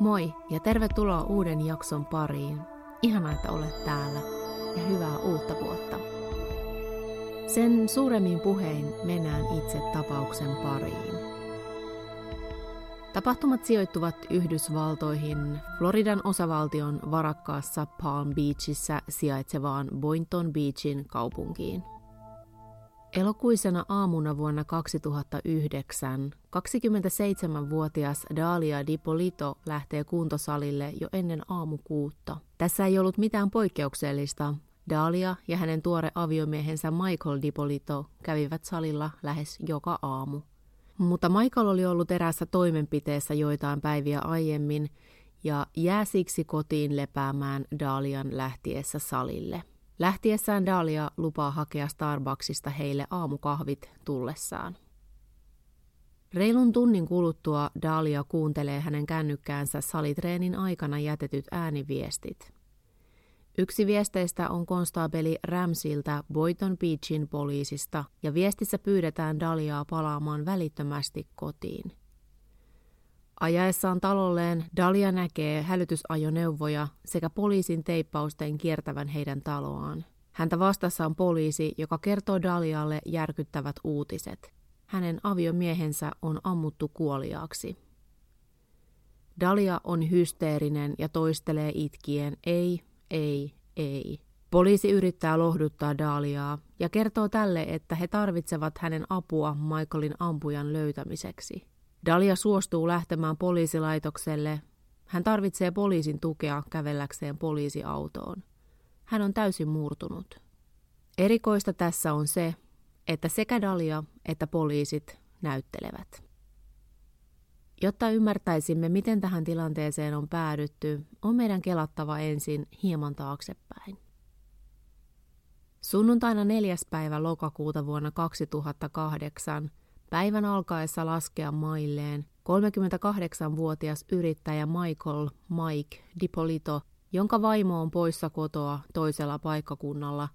Moi ja tervetuloa uuden jakson pariin. Ihanaa, että olet täällä ja hyvää uutta vuotta. Sen suuremmin puhein mennään itse tapauksen pariin. Tapahtumat sijoittuvat Yhdysvaltoihin Floridan osavaltion varakkaassa Palm Beachissä sijaitsevaan Boynton Beachin kaupunkiin. Elokuisena aamuna vuonna 2009 27-vuotias Dalia Dipolito lähtee kuntosalille jo ennen aamukuutta. Tässä ei ollut mitään poikkeuksellista. Dalia ja hänen tuore aviomiehensä Michael Dipolito kävivät salilla lähes joka aamu. Mutta Michael oli ollut erässä toimenpiteessä joitain päiviä aiemmin ja jää siksi kotiin lepäämään Dalian lähtiessä salille. Lähtiessään Dalia lupaa hakea Starbucksista heille aamukahvit tullessaan. Reilun tunnin kuluttua Dalia kuuntelee hänen kännykkäänsä salitreenin aikana jätetyt ääniviestit. Yksi viesteistä on konstaapeli Ramsiltä Boyton Beachin poliisista ja viestissä pyydetään Daliaa palaamaan välittömästi kotiin. Ajaessaan talolleen Dalia näkee hälytysajoneuvoja sekä poliisin teippausten kiertävän heidän taloaan. Häntä vastassa on poliisi, joka kertoo Dalialle järkyttävät uutiset. Hänen aviomiehensä on ammuttu kuoliaaksi. Dalia on hysteerinen ja toistelee itkien ei, ei, ei. Poliisi yrittää lohduttaa Daliaa ja kertoo tälle, että he tarvitsevat hänen apua Michaelin ampujan löytämiseksi. Dalia suostuu lähtemään poliisilaitokselle. Hän tarvitsee poliisin tukea kävelläkseen poliisiautoon. Hän on täysin murtunut. Erikoista tässä on se, että sekä Dalia että poliisit näyttelevät. Jotta ymmärtäisimme, miten tähän tilanteeseen on päädytty, on meidän kelattava ensin hieman taaksepäin. Sunnuntaina neljäs päivä lokakuuta vuonna 2008 Päivän alkaessa laskea mailleen 38-vuotias yrittäjä Michael Mike Dipolito, jonka vaimo on poissa kotoa toisella paikkakunnalla,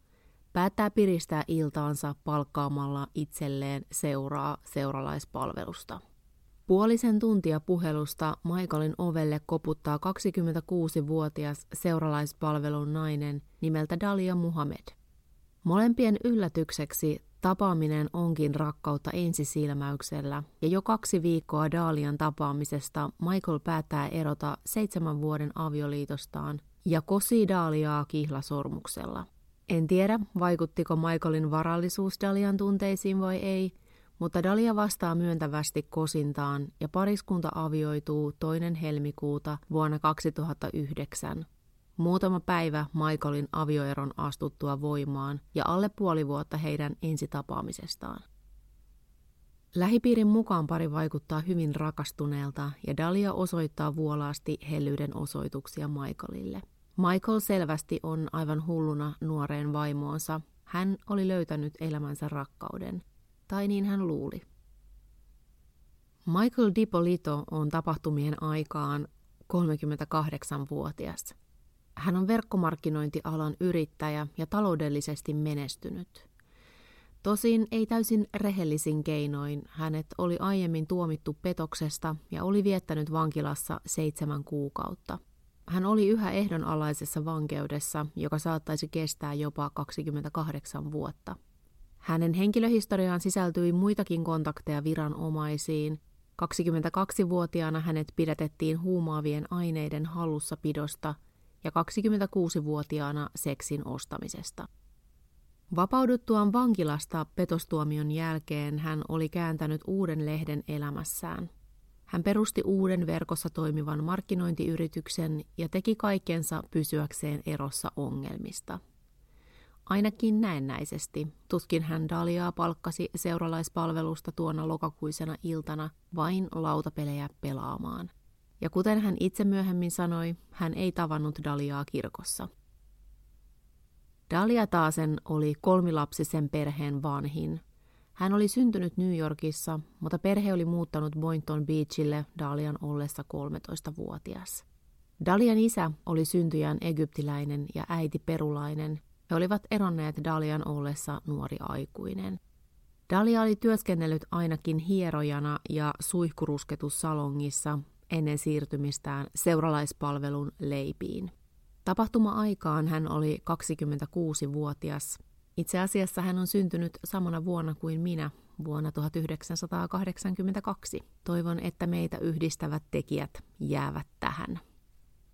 päättää piristää iltaansa palkkaamalla itselleen seuraa seuralaispalvelusta. Puolisen tuntia puhelusta Michaelin ovelle koputtaa 26-vuotias seuralaispalvelun nainen nimeltä Dalia Muhammad. Molempien yllätykseksi Tapaaminen onkin rakkautta ensisilmäyksellä, ja jo kaksi viikkoa Daalian tapaamisesta Michael päättää erota seitsemän vuoden avioliitostaan ja kosii Daaliaa kihlasormuksella. En tiedä, vaikuttiko Michaelin varallisuus Dalian tunteisiin vai ei, mutta Dalia vastaa myöntävästi kosintaan ja pariskunta avioituu toinen helmikuuta vuonna 2009. Muutama päivä Michaelin avioeron astuttua voimaan ja alle puoli vuotta heidän ensitapaamisestaan. Lähipiirin mukaan pari vaikuttaa hyvin rakastuneelta ja Dalia osoittaa vuolaasti hellyyden osoituksia Michaelille. Michael selvästi on aivan hulluna nuoreen vaimoonsa. Hän oli löytänyt elämänsä rakkauden. Tai niin hän luuli. Michael Dipolito on tapahtumien aikaan 38-vuotias. Hän on verkkomarkkinointialan yrittäjä ja taloudellisesti menestynyt. Tosin ei täysin rehellisin keinoin. Hänet oli aiemmin tuomittu petoksesta ja oli viettänyt vankilassa seitsemän kuukautta. Hän oli yhä ehdonalaisessa vankeudessa, joka saattaisi kestää jopa 28 vuotta. Hänen henkilöhistoriaan sisältyi muitakin kontakteja viranomaisiin. 22-vuotiaana hänet pidätettiin huumaavien aineiden hallussapidosta ja 26-vuotiaana seksin ostamisesta. Vapauduttuaan vankilasta petostuomion jälkeen hän oli kääntänyt uuden lehden elämässään. Hän perusti uuden verkossa toimivan markkinointiyrityksen ja teki kaikkensa pysyäkseen erossa ongelmista. Ainakin näennäisesti. Tuskin hän Daliaa palkkasi seuralaispalvelusta tuona lokakuisena iltana vain lautapelejä pelaamaan – ja kuten hän itse myöhemmin sanoi, hän ei tavannut Daliaa kirkossa. Dalia taasen oli kolmilapsisen perheen vanhin. Hän oli syntynyt New Yorkissa, mutta perhe oli muuttanut Boynton Beachille Dalian ollessa 13-vuotias. Dalian isä oli syntyjän egyptiläinen ja äiti perulainen. He olivat eronneet Dalian ollessa nuori aikuinen. Dalia oli työskennellyt ainakin hierojana ja suihkurusketussalongissa ennen siirtymistään seuralaispalvelun leipiin. Tapahtuma-aikaan hän oli 26-vuotias. Itse asiassa hän on syntynyt samana vuonna kuin minä, vuonna 1982. Toivon, että meitä yhdistävät tekijät jäävät tähän.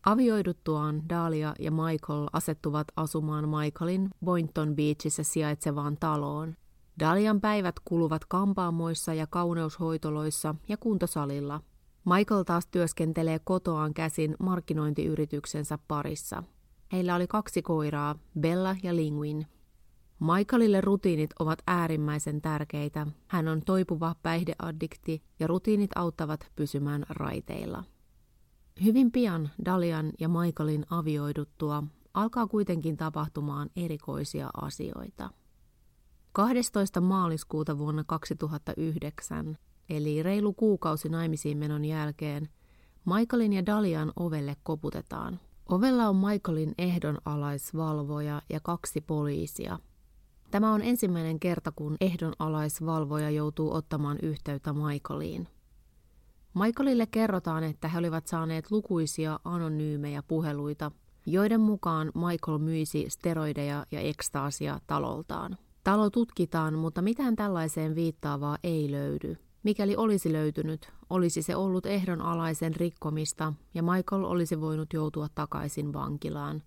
Avioiduttuaan Dahlia ja Michael asettuvat asumaan Michaelin Boynton Beachissä sijaitsevaan taloon. Dalian päivät kuluvat kampaamoissa ja kauneushoitoloissa ja kuntosalilla. Michael taas työskentelee kotoaan käsin markkinointiyrityksensä parissa. Heillä oli kaksi koiraa, Bella ja Linguin. Michaelille rutiinit ovat äärimmäisen tärkeitä. Hän on toipuva päihdeaddikti ja rutiinit auttavat pysymään raiteilla. Hyvin pian Dalian ja Michaelin avioiduttua alkaa kuitenkin tapahtumaan erikoisia asioita. 12. maaliskuuta vuonna 2009, eli reilu kuukausi naimisiin menon jälkeen, Michaelin ja Dalian ovelle koputetaan. Ovella on Michaelin ehdonalaisvalvoja ja kaksi poliisia. Tämä on ensimmäinen kerta, kun ehdonalaisvalvoja joutuu ottamaan yhteyttä Michaeliin. Michaelille kerrotaan, että he olivat saaneet lukuisia anonyymejä puheluita, joiden mukaan Michael myisi steroideja ja ekstaasia taloltaan. Talo tutkitaan, mutta mitään tällaiseen viittaavaa ei löydy. Mikäli olisi löytynyt, olisi se ollut ehdonalaisen rikkomista ja Michael olisi voinut joutua takaisin vankilaan,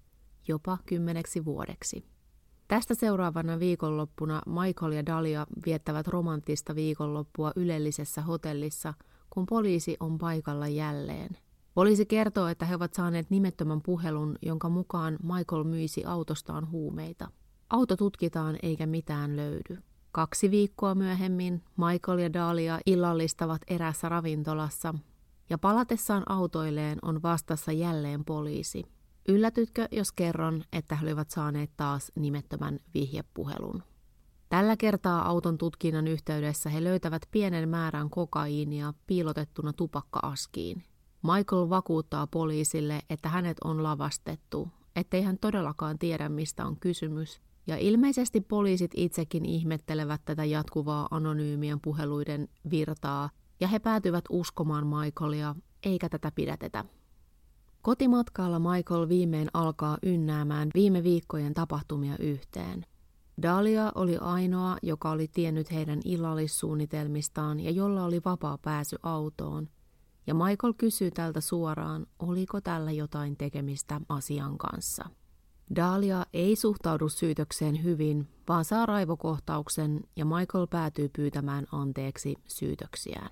jopa kymmeneksi vuodeksi. Tästä seuraavana viikonloppuna Michael ja Dalia viettävät romanttista viikonloppua ylellisessä hotellissa, kun poliisi on paikalla jälleen. Poliisi kertoo, että he ovat saaneet nimettömän puhelun, jonka mukaan Michael myisi autostaan huumeita. Auto tutkitaan eikä mitään löydy. Kaksi viikkoa myöhemmin Michael ja Dalia illallistavat erässä ravintolassa ja palatessaan autoilleen on vastassa jälleen poliisi. Yllätytkö, jos kerron, että he olivat saaneet taas nimettömän vihjepuhelun? Tällä kertaa auton tutkinnan yhteydessä he löytävät pienen määrän kokaiinia piilotettuna tupakkaaskiin. Michael vakuuttaa poliisille, että hänet on lavastettu, ettei hän todellakaan tiedä mistä on kysymys ja ilmeisesti poliisit itsekin ihmettelevät tätä jatkuvaa anonyymien puheluiden virtaa, ja he päätyvät uskomaan Michaelia, eikä tätä pidätetä. Kotimatkalla Michael viimein alkaa ynnäämään viime viikkojen tapahtumia yhteen. Dalia oli ainoa, joka oli tiennyt heidän illallissuunnitelmistaan ja jolla oli vapaa pääsy autoon. Ja Michael kysyy tältä suoraan, oliko tällä jotain tekemistä asian kanssa. Dalia ei suhtaudu syytökseen hyvin, vaan saa raivokohtauksen ja Michael päätyy pyytämään anteeksi syytöksiään.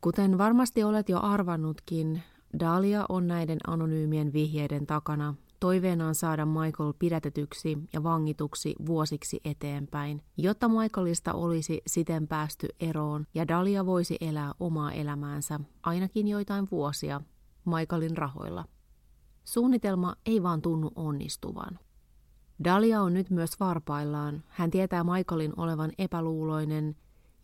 Kuten varmasti olet jo arvannutkin, Dalia on näiden anonyymien vihjeiden takana toiveenaan saada Michael pidätetyksi ja vangituksi vuosiksi eteenpäin, jotta Michaelista olisi siten päästy eroon ja Dalia voisi elää omaa elämäänsä ainakin joitain vuosia Michaelin rahoilla. Suunnitelma ei vaan tunnu onnistuvan. Dalia on nyt myös varpaillaan. Hän tietää Michaelin olevan epäluuloinen,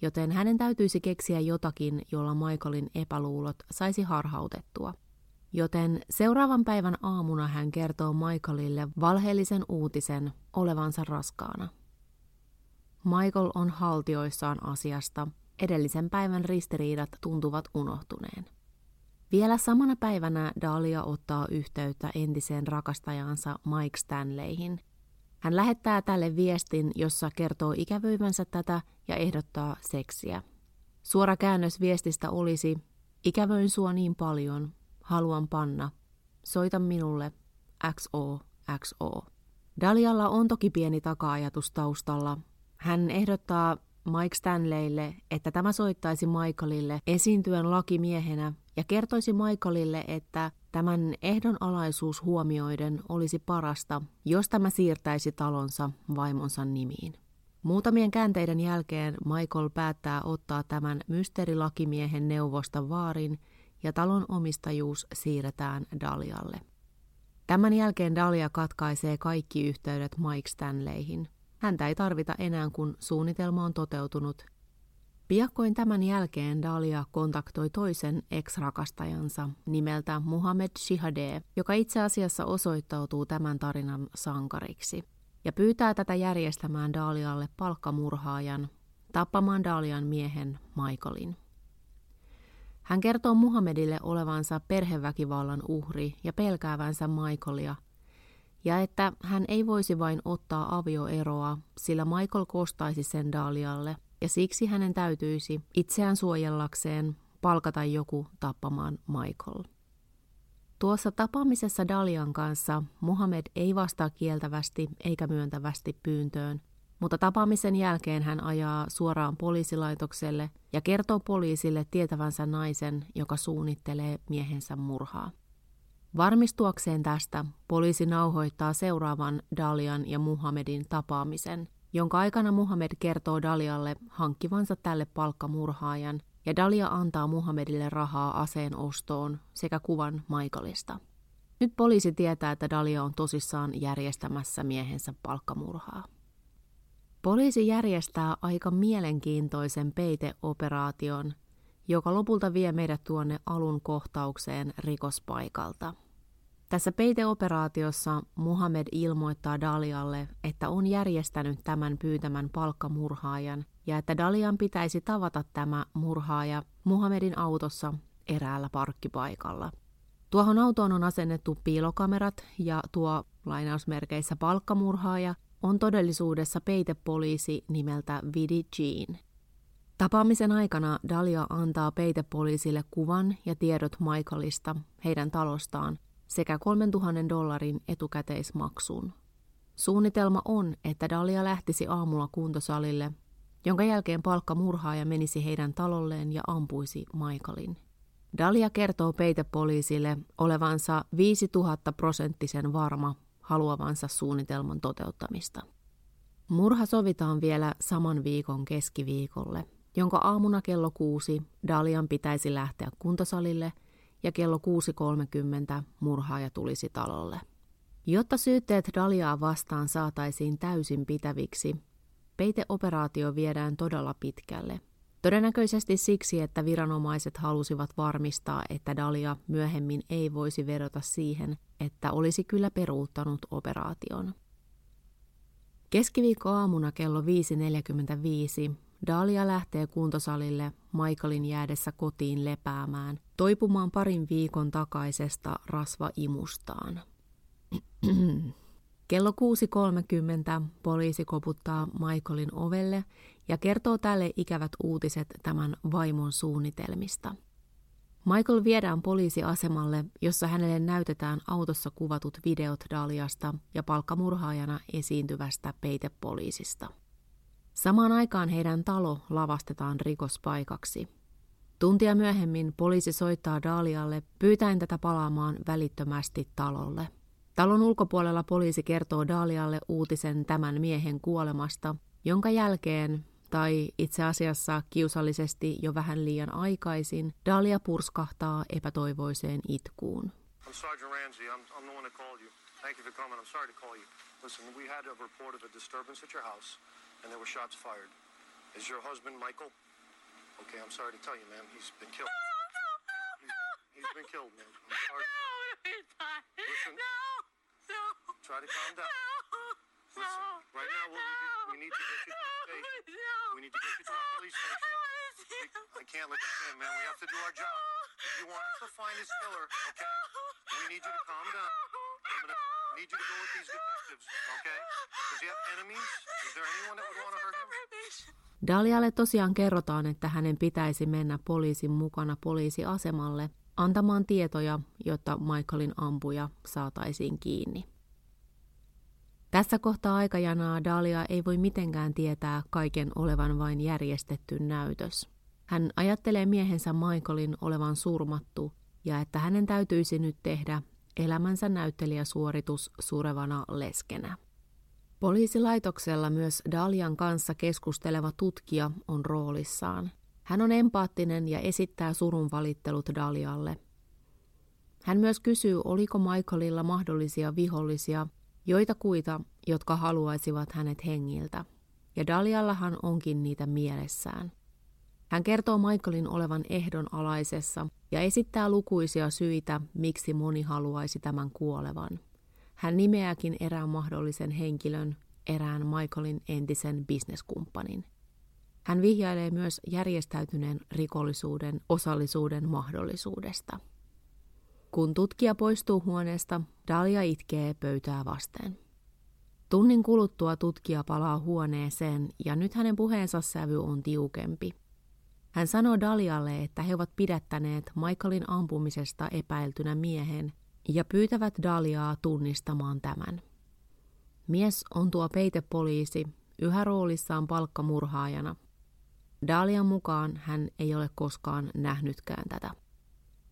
joten hänen täytyisi keksiä jotakin, jolla Michaelin epäluulot saisi harhautettua. Joten seuraavan päivän aamuna hän kertoo Michaelille valheellisen uutisen olevansa raskaana. Michael on haltioissaan asiasta. Edellisen päivän ristiriidat tuntuvat unohtuneen. Vielä samana päivänä Dalia ottaa yhteyttä entiseen rakastajansa Mike Stanleyhin. Hän lähettää tälle viestin, jossa kertoo ikävöivänsä tätä ja ehdottaa seksiä. Suora käännös viestistä olisi, ikävöin sua niin paljon, haluan panna, soita minulle, XO, XO. Dalialla on toki pieni taka-ajatus taustalla. Hän ehdottaa Mike Stanleylle, että tämä soittaisi Michaelille esiintyen lakimiehenä ja kertoisi Michaelille, että tämän ehdonalaisuus huomioiden olisi parasta, jos tämä siirtäisi talonsa vaimonsa nimiin. Muutamien käänteiden jälkeen Michael päättää ottaa tämän mysteerilakimiehen neuvosta vaarin ja talon omistajuus siirretään Dalialle. Tämän jälkeen Dalia katkaisee kaikki yhteydet Mike Stanleyhin – Häntä ei tarvita enää, kun suunnitelma on toteutunut. Piakkoin tämän jälkeen Dalia kontaktoi toisen ex-rakastajansa nimeltä Muhammed Shihadeh, joka itse asiassa osoittautuu tämän tarinan sankariksi, ja pyytää tätä järjestämään Dalialle palkkamurhaajan, tappamaan Dalian miehen Michaelin. Hän kertoo Muhammedille olevansa perheväkivallan uhri ja pelkäävänsä Michaelia, ja että hän ei voisi vain ottaa avioeroa, sillä Michael kostaisi sen Dalialle, ja siksi hänen täytyisi itseään suojellakseen palkata joku tappamaan Michael. Tuossa tapaamisessa Dalian kanssa Muhammed ei vastaa kieltävästi eikä myöntävästi pyyntöön, mutta tapaamisen jälkeen hän ajaa suoraan poliisilaitokselle ja kertoo poliisille tietävänsä naisen, joka suunnittelee miehensä murhaa. Varmistuakseen tästä, poliisi nauhoittaa seuraavan Dalian ja Muhammedin tapaamisen, jonka aikana Muhammed kertoo Dalialle hankkivansa tälle palkkamurhaajan, ja Dalia antaa Muhammedille rahaa aseen ostoon sekä kuvan Michaelista. Nyt poliisi tietää, että Dalia on tosissaan järjestämässä miehensä palkkamurhaa. Poliisi järjestää aika mielenkiintoisen peiteoperaation, joka lopulta vie meidät tuonne alun kohtaukseen rikospaikalta. Tässä peiteoperaatiossa Muhammed ilmoittaa Dalialle, että on järjestänyt tämän pyytämän palkkamurhaajan ja että Dalian pitäisi tavata tämä murhaaja Muhammedin autossa eräällä parkkipaikalla. Tuohon autoon on asennettu piilokamerat ja tuo lainausmerkeissä palkkamurhaaja on todellisuudessa peitepoliisi nimeltä Vidi Jean. Tapaamisen aikana Dalia antaa peitepoliisille kuvan ja tiedot Michaelista, heidän talostaan, sekä 3000 dollarin etukäteismaksun. Suunnitelma on, että Dalia lähtisi aamulla kuntosalille, jonka jälkeen palkka murhaaja menisi heidän talolleen ja ampuisi Michaelin. Dalia kertoo peitepoliisille olevansa 5000 prosenttisen varma haluavansa suunnitelman toteuttamista. Murha sovitaan vielä saman viikon keskiviikolle, jonka aamuna kello kuusi Dalian pitäisi lähteä kuntosalille ja kello 6.30 murhaaja tulisi talolle. Jotta syytteet Daliaa vastaan saataisiin täysin pitäviksi, peiteoperaatio viedään todella pitkälle – Todennäköisesti siksi, että viranomaiset halusivat varmistaa, että Dalia myöhemmin ei voisi vedota siihen, että olisi kyllä peruuttanut operaation. Keskiviikkoaamuna kello 5.45 Dalia lähtee kuntosalille Michaelin jäädessä kotiin lepäämään, toipumaan parin viikon takaisesta rasvaimustaan. Kello 6.30 poliisi koputtaa Michaelin ovelle ja kertoo tälle ikävät uutiset tämän vaimon suunnitelmista. Michael viedään poliisiasemalle, jossa hänelle näytetään autossa kuvatut videot Daliasta ja palkkamurhaajana esiintyvästä peitepoliisista. Samaan aikaan heidän talo lavastetaan rikospaikaksi. Tuntia myöhemmin poliisi soittaa Dalialle pyytäen tätä palaamaan välittömästi talolle – Talon ulkopuolella poliisi kertoo Dalialle uutisen tämän miehen kuolemasta, jonka jälkeen, tai itse asiassa kiusallisesti jo vähän liian aikaisin, Dalia purskahtaa epätoivoiseen itkuun. I'm and there were shots fired. Is your husband Michael? Okay, I'm sorry to tell you, ma'am. He's been killed. He's, he's been killed, ma'am. I'm sorry. Listen, No. Try to calm down. No. Listen, no. right now we'll no. we need to get you to the station. No. We need to get you to our police station. I, I can't let you in, man. We have to do our job. If you want us to find this killer, okay? We need you to calm down. I'm gonna need you to go with these detectives, okay? Does he have enemies? Is there anyone that would want to hurt him? Dalialle tosiaan kerrotaan, että hänen pitäisi mennä poliisin mukana poliisiasemalle antamaan tietoja, jotta Michaelin ampuja saataisiin kiinni. Tässä kohtaa aikajanaa Dalia ei voi mitenkään tietää kaiken olevan vain järjestetty näytös. Hän ajattelee miehensä Michaelin olevan surmattu ja että hänen täytyisi nyt tehdä elämänsä näyttelijäsuoritus surevana leskenä. Poliisilaitoksella myös Dalian kanssa keskusteleva tutkija on roolissaan. Hän on empaattinen ja esittää surun valittelut Dalialle. Hän myös kysyy, oliko Michaelilla mahdollisia vihollisia, joita kuita, jotka haluaisivat hänet hengiltä. Ja Daliallahan onkin niitä mielessään. Hän kertoo Michaelin olevan ehdonalaisessa ja esittää lukuisia syitä, miksi moni haluaisi tämän kuolevan. Hän nimeääkin erään mahdollisen henkilön, erään Michaelin entisen bisneskumppanin – Hän vihjailee myös järjestäytyneen rikollisuuden osallisuuden mahdollisuudesta. Kun tutkija poistuu huoneesta, Dalia itkee pöytää vasten. Tunnin kuluttua tutkija palaa huoneeseen ja nyt hänen puheensa sävy on tiukempi. Hän sanoo Dalialle, että he ovat pidättäneet Michaelin ampumisesta epäiltynä miehen ja pyytävät Daliaa tunnistamaan tämän. Mies on tuo peitepoliisi, yhä roolissaan palkkamurhaajana. Dalian mukaan hän ei ole koskaan nähnytkään tätä.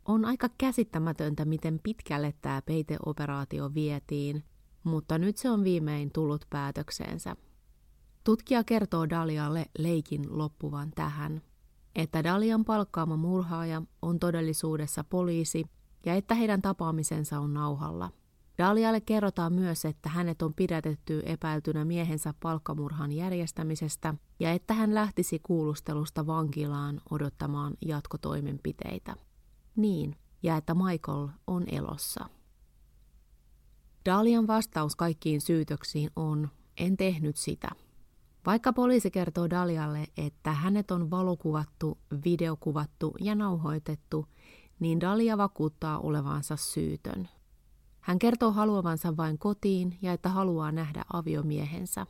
On aika käsittämätöntä, miten pitkälle tämä peiteoperaatio vietiin, mutta nyt se on viimein tullut päätökseensä. Tutkija kertoo Dalialle leikin loppuvan tähän, että Dalian palkkaama murhaaja on todellisuudessa poliisi ja että heidän tapaamisensa on nauhalla. Dalialle kerrotaan myös, että hänet on pidätetty epäiltynä miehensä palkkamurhan järjestämisestä ja että hän lähtisi kuulustelusta vankilaan odottamaan jatkotoimenpiteitä. Niin, ja että Michael on elossa. Dalian vastaus kaikkiin syytöksiin on, en tehnyt sitä. Vaikka poliisi kertoo Dalialle, että hänet on valokuvattu, videokuvattu ja nauhoitettu, niin Dalia vakuuttaa olevansa syytön. Hän kertoo haluavansa vain kotiin ja että haluaa nähdä aviomiehensä.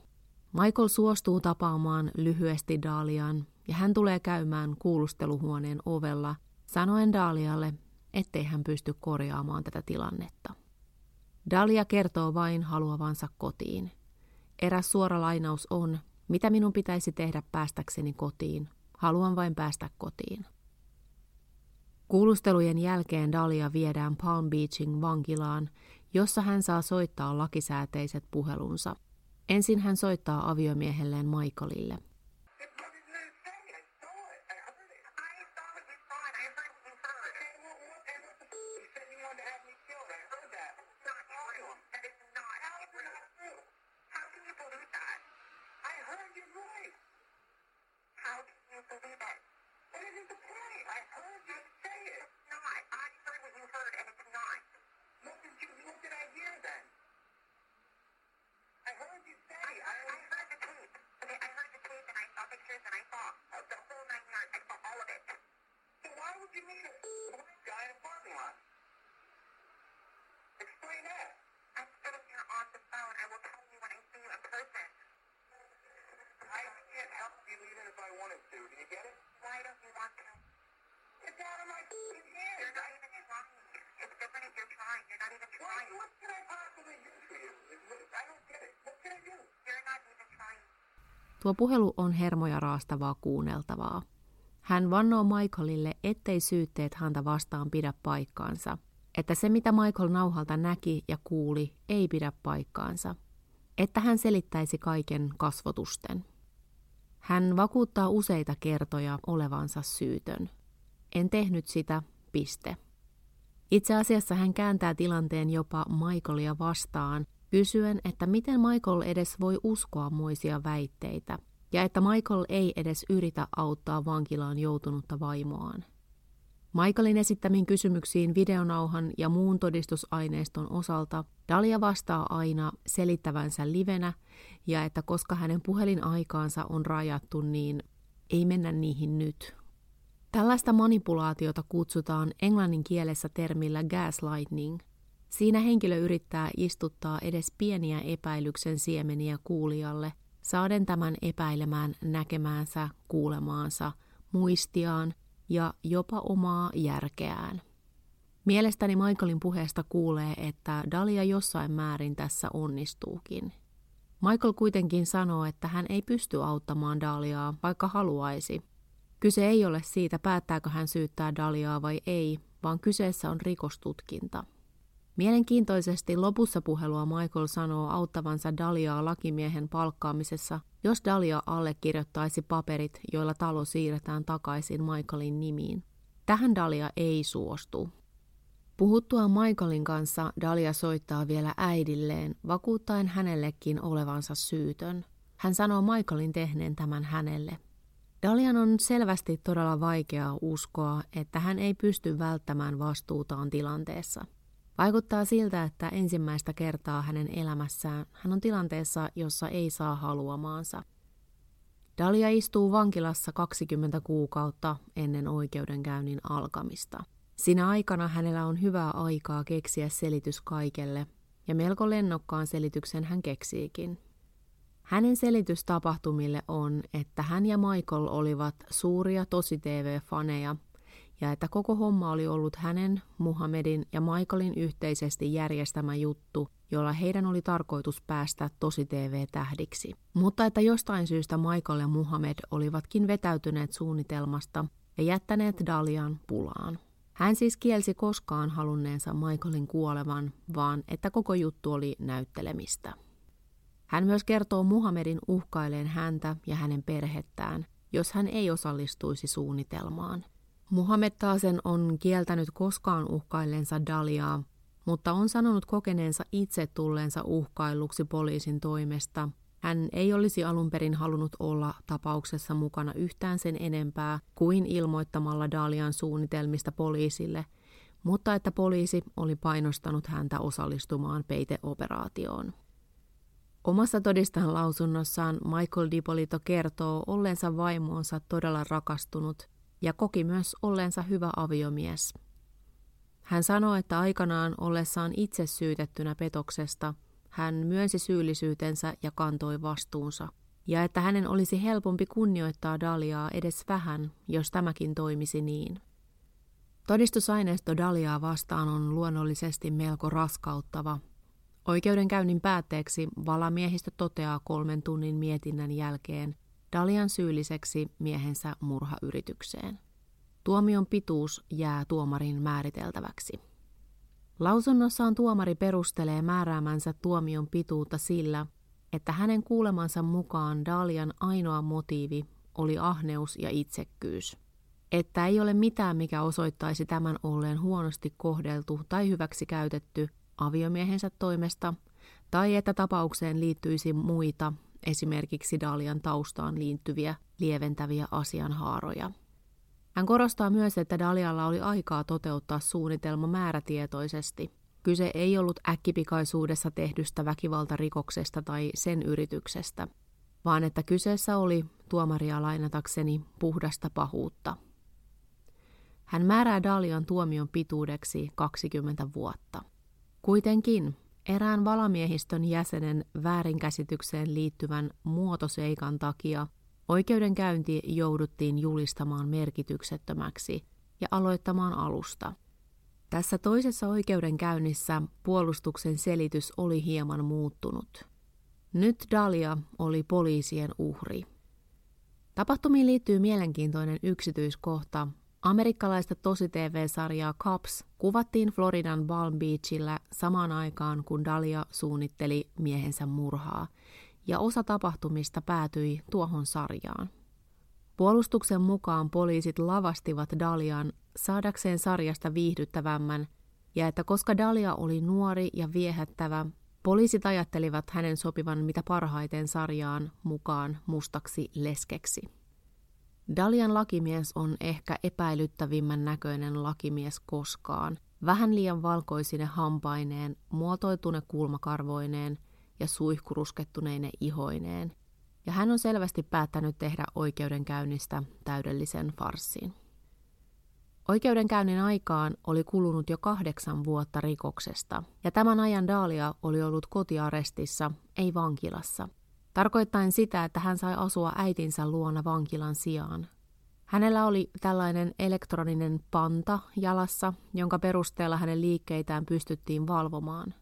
Michael suostuu tapaamaan lyhyesti Dalian ja hän tulee käymään kuulusteluhuoneen ovella, sanoen Dalialle, ettei hän pysty korjaamaan tätä tilannetta. Dalia kertoo vain haluavansa kotiin. Eräs suora lainaus on, mitä minun pitäisi tehdä päästäkseni kotiin. Haluan vain päästä kotiin. Kuulustelujen jälkeen Dalia viedään Palm Beachin vankilaan, jossa hän saa soittaa lakisääteiset puhelunsa. Ensin hän soittaa aviomiehelleen Michaelille. point? How can you believe it? What is the point? I heard you say it. It's not. I heard what you heard, and it's not. What did you? What did I hear then? I heard you say. I, I, I heard the tape. Okay, I heard the tape, and I saw pictures, and I saw the whole nine yards. I saw all of it. So why would you need a guy to Tuo puhelu on hermoja raastavaa kuunneltavaa. Hän vannoo Michaelille, ettei syytteet häntä vastaan pidä paikkaansa, että se mitä Michael nauhalta näki ja kuuli ei pidä paikkaansa, että hän selittäisi kaiken kasvotusten. Hän vakuuttaa useita kertoja olevansa syytön. En tehnyt sitä, piste. Itse asiassa hän kääntää tilanteen jopa Michaelia vastaan kysyen, että miten Michael edes voi uskoa muisia väitteitä, ja että Michael ei edes yritä auttaa vankilaan joutunutta vaimoaan. Michaelin esittämiin kysymyksiin videonauhan ja muun todistusaineiston osalta Dalia vastaa aina selittävänsä livenä ja että koska hänen puhelinaikaansa on rajattu, niin ei mennä niihin nyt. Tällaista manipulaatiota kutsutaan englannin kielessä termillä gaslighting – Siinä henkilö yrittää istuttaa edes pieniä epäilyksen siemeniä kuulijalle, saaden tämän epäilemään näkemäänsä, kuulemaansa, muistiaan ja jopa omaa järkeään. Mielestäni Michaelin puheesta kuulee, että Dalia jossain määrin tässä onnistuukin. Michael kuitenkin sanoo, että hän ei pysty auttamaan Daliaa, vaikka haluaisi. Kyse ei ole siitä, päättääkö hän syyttää Daliaa vai ei, vaan kyseessä on rikostutkinta. Mielenkiintoisesti lopussa puhelua Michael sanoo auttavansa Daliaa lakimiehen palkkaamisessa, jos Dalia allekirjoittaisi paperit, joilla talo siirretään takaisin Michaelin nimiin. Tähän Dalia ei suostu. Puhuttua Michaelin kanssa Dalia soittaa vielä äidilleen, vakuuttaen hänellekin olevansa syytön. Hän sanoo Michaelin tehneen tämän hänelle. Dalian on selvästi todella vaikeaa uskoa, että hän ei pysty välttämään vastuutaan tilanteessa – Vaikuttaa siltä, että ensimmäistä kertaa hänen elämässään hän on tilanteessa, jossa ei saa haluamaansa. Dalia istuu vankilassa 20 kuukautta ennen oikeudenkäynnin alkamista. Siinä aikana hänellä on hyvää aikaa keksiä selitys kaikelle, ja melko lennokkaan selityksen hän keksiikin. Hänen selitys tapahtumille on, että hän ja Michael olivat suuria tosi-TV-faneja ja että koko homma oli ollut hänen, Muhammedin ja Michaelin yhteisesti järjestämä juttu, jolla heidän oli tarkoitus päästä tosi-TV-tähdiksi. Mutta että jostain syystä Michael ja Muhammed olivatkin vetäytyneet suunnitelmasta ja jättäneet Dalian pulaan. Hän siis kielsi koskaan halunneensa Michaelin kuolevan, vaan että koko juttu oli näyttelemistä. Hän myös kertoo Muhammedin uhkaileen häntä ja hänen perhettään, jos hän ei osallistuisi suunnitelmaan. Muhammed taasen on kieltänyt koskaan uhkaillensa Daliaa, mutta on sanonut kokeneensa itse tulleensa uhkailluksi poliisin toimesta. Hän ei olisi alun perin halunnut olla tapauksessa mukana yhtään sen enempää kuin ilmoittamalla Dalian suunnitelmista poliisille, mutta että poliisi oli painostanut häntä osallistumaan peiteoperaatioon. Omassa todistan lausunnossaan Michael Dipolito kertoo olleensa vaimoonsa todella rakastunut ja koki myös olleensa hyvä aviomies. Hän sanoi, että aikanaan ollessaan itse syytettynä petoksesta hän myönsi syyllisyytensä ja kantoi vastuunsa, ja että hänen olisi helpompi kunnioittaa Daliaa edes vähän, jos tämäkin toimisi niin. Todistusaineisto Daliaa vastaan on luonnollisesti melko raskauttava, Oikeudenkäynnin päätteeksi valamiehistö toteaa kolmen tunnin mietinnän jälkeen Dalian syylliseksi miehensä murhayritykseen. Tuomion pituus jää tuomarin määriteltäväksi. Lausunnossaan tuomari perustelee määräämänsä tuomion pituutta sillä, että hänen kuulemansa mukaan Dalian ainoa motiivi oli ahneus ja itsekkyys. Että ei ole mitään, mikä osoittaisi tämän olleen huonosti kohdeltu tai hyväksi käytetty aviomiehensä toimesta, tai että tapaukseen liittyisi muita, esimerkiksi Dalian taustaan liittyviä lieventäviä asianhaaroja. Hän korostaa myös, että Dalialla oli aikaa toteuttaa suunnitelma määrätietoisesti. Kyse ei ollut äkkipikaisuudessa tehdystä väkivaltarikoksesta tai sen yrityksestä, vaan että kyseessä oli, tuomaria lainatakseni, puhdasta pahuutta. Hän määrää Dalian tuomion pituudeksi 20 vuotta. Kuitenkin erään valamiehistön jäsenen väärinkäsitykseen liittyvän muotoseikan takia oikeudenkäynti jouduttiin julistamaan merkityksettömäksi ja aloittamaan alusta. Tässä toisessa oikeudenkäynnissä puolustuksen selitys oli hieman muuttunut. Nyt Dalia oli poliisien uhri. Tapahtumiin liittyy mielenkiintoinen yksityiskohta, Amerikkalaista tosi-TV-sarjaa Cops kuvattiin Floridan Palm Beachillä samaan aikaan, kun Dalia suunnitteli miehensä murhaa, ja osa tapahtumista päätyi tuohon sarjaan. Puolustuksen mukaan poliisit lavastivat Dalian saadakseen sarjasta viihdyttävämmän, ja että koska Dalia oli nuori ja viehättävä, poliisit ajattelivat hänen sopivan mitä parhaiten sarjaan mukaan mustaksi leskeksi. Dalian lakimies on ehkä epäilyttävimmän näköinen lakimies koskaan. Vähän liian valkoisine hampaineen, muotoitune kulmakarvoineen ja suihkuruskettuneine ihoineen. Ja hän on selvästi päättänyt tehdä oikeudenkäynnistä täydellisen farssiin. Oikeudenkäynnin aikaan oli kulunut jo kahdeksan vuotta rikoksesta, ja tämän ajan Dalia oli ollut kotiarestissa, ei vankilassa – tarkoittaen sitä, että hän sai asua äitinsä luona vankilan sijaan. Hänellä oli tällainen elektroninen panta jalassa, jonka perusteella hänen liikkeitään pystyttiin valvomaan.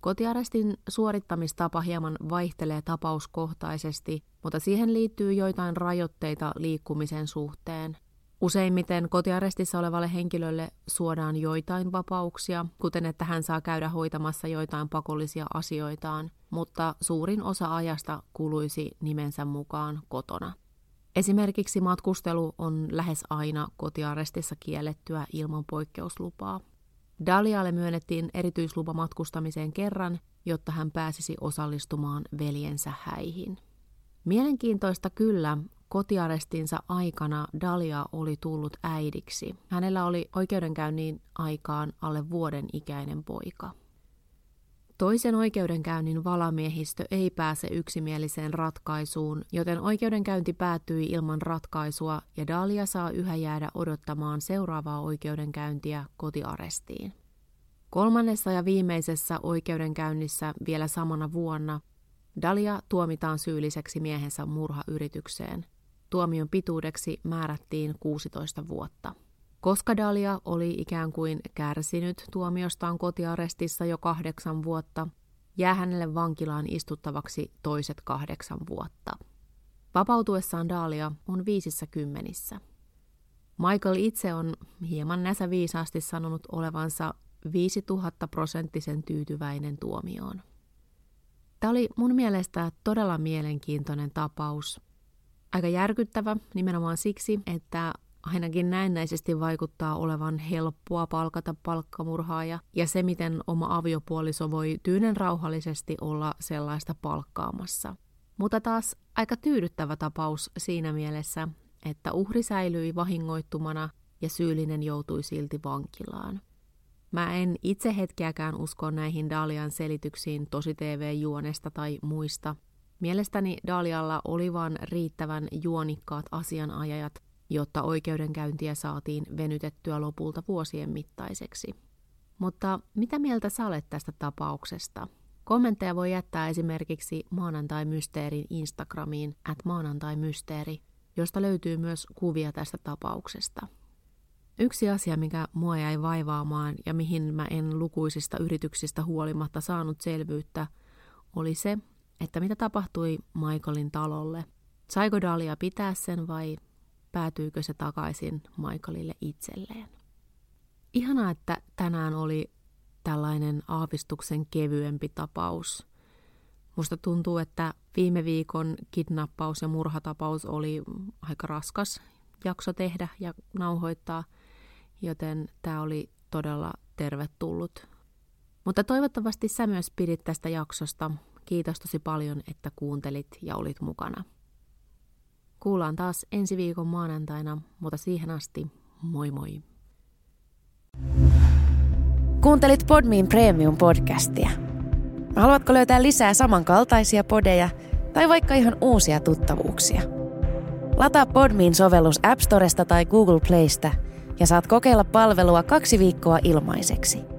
Kotiarestin suorittamistapa hieman vaihtelee tapauskohtaisesti, mutta siihen liittyy joitain rajoitteita liikkumisen suhteen. Useimmiten kotiarestissa olevalle henkilölle suodaan joitain vapauksia, kuten että hän saa käydä hoitamassa joitain pakollisia asioitaan, mutta suurin osa ajasta kuluisi nimensä mukaan kotona. Esimerkiksi matkustelu on lähes aina kotiarestissa kiellettyä ilman poikkeuslupaa. Dalialle myönnettiin erityislupa matkustamiseen kerran, jotta hän pääsisi osallistumaan veljensä häihin. Mielenkiintoista kyllä, kotiarestinsa aikana Dalia oli tullut äidiksi. Hänellä oli oikeudenkäynnin aikaan alle vuoden ikäinen poika. Toisen oikeudenkäynnin valamiehistö ei pääse yksimieliseen ratkaisuun, joten oikeudenkäynti päättyi ilman ratkaisua ja Dalia saa yhä jäädä odottamaan seuraavaa oikeudenkäyntiä kotiarestiin. Kolmannessa ja viimeisessä oikeudenkäynnissä vielä samana vuonna Dalia tuomitaan syylliseksi miehensä murhayritykseen. Tuomion pituudeksi määrättiin 16 vuotta. Koska Dalia oli ikään kuin kärsinyt tuomiostaan kotiarestissa jo kahdeksan vuotta, jää hänelle vankilaan istuttavaksi toiset kahdeksan vuotta. Vapautuessaan Dalia on viisissä kymmenissä. Michael itse on hieman näsäviisaasti sanonut olevansa 5000 prosenttisen tyytyväinen tuomioon. Tämä oli mun mielestä todella mielenkiintoinen tapaus. Aika järkyttävä nimenomaan siksi, että ainakin näennäisesti vaikuttaa olevan helppoa palkata palkkamurhaaja, ja se, miten oma aviopuoliso voi tyynen rauhallisesti olla sellaista palkkaamassa. Mutta taas aika tyydyttävä tapaus siinä mielessä, että uhri säilyi vahingoittumana ja syyllinen joutui silti vankilaan. Mä en itse hetkeäkään usko näihin Dalian selityksiin tosi TV-juonesta tai muista. Mielestäni Dalialla oli vain riittävän juonikkaat asianajajat, jotta oikeudenkäyntiä saatiin venytettyä lopulta vuosien mittaiseksi. Mutta mitä mieltä sä olet tästä tapauksesta? Kommentteja voi jättää esimerkiksi Maanantai-mysteerin Instagramiin at maanantai-mysteeri, josta löytyy myös kuvia tästä tapauksesta. Yksi asia, mikä mua jäi vaivaamaan ja mihin mä en lukuisista yrityksistä huolimatta saanut selvyyttä, oli se, että mitä tapahtui Michaelin talolle. Saiko Dalia pitää sen vai päätyykö se takaisin Michaelille itselleen? Ihanaa, että tänään oli tällainen aavistuksen kevyempi tapaus. Musta tuntuu, että viime viikon kidnappaus- ja murhatapaus oli aika raskas jakso tehdä ja nauhoittaa – joten tämä oli todella tervetullut. Mutta toivottavasti sä myös pidit tästä jaksosta. Kiitos tosi paljon, että kuuntelit ja olit mukana. Kuullaan taas ensi viikon maanantaina, mutta siihen asti moi moi. Kuuntelit Podmin Premium-podcastia. Haluatko löytää lisää samankaltaisia podeja tai vaikka ihan uusia tuttavuuksia? Lataa Podmin sovellus App Storesta tai Google Playsta – ja saat kokeilla palvelua kaksi viikkoa ilmaiseksi.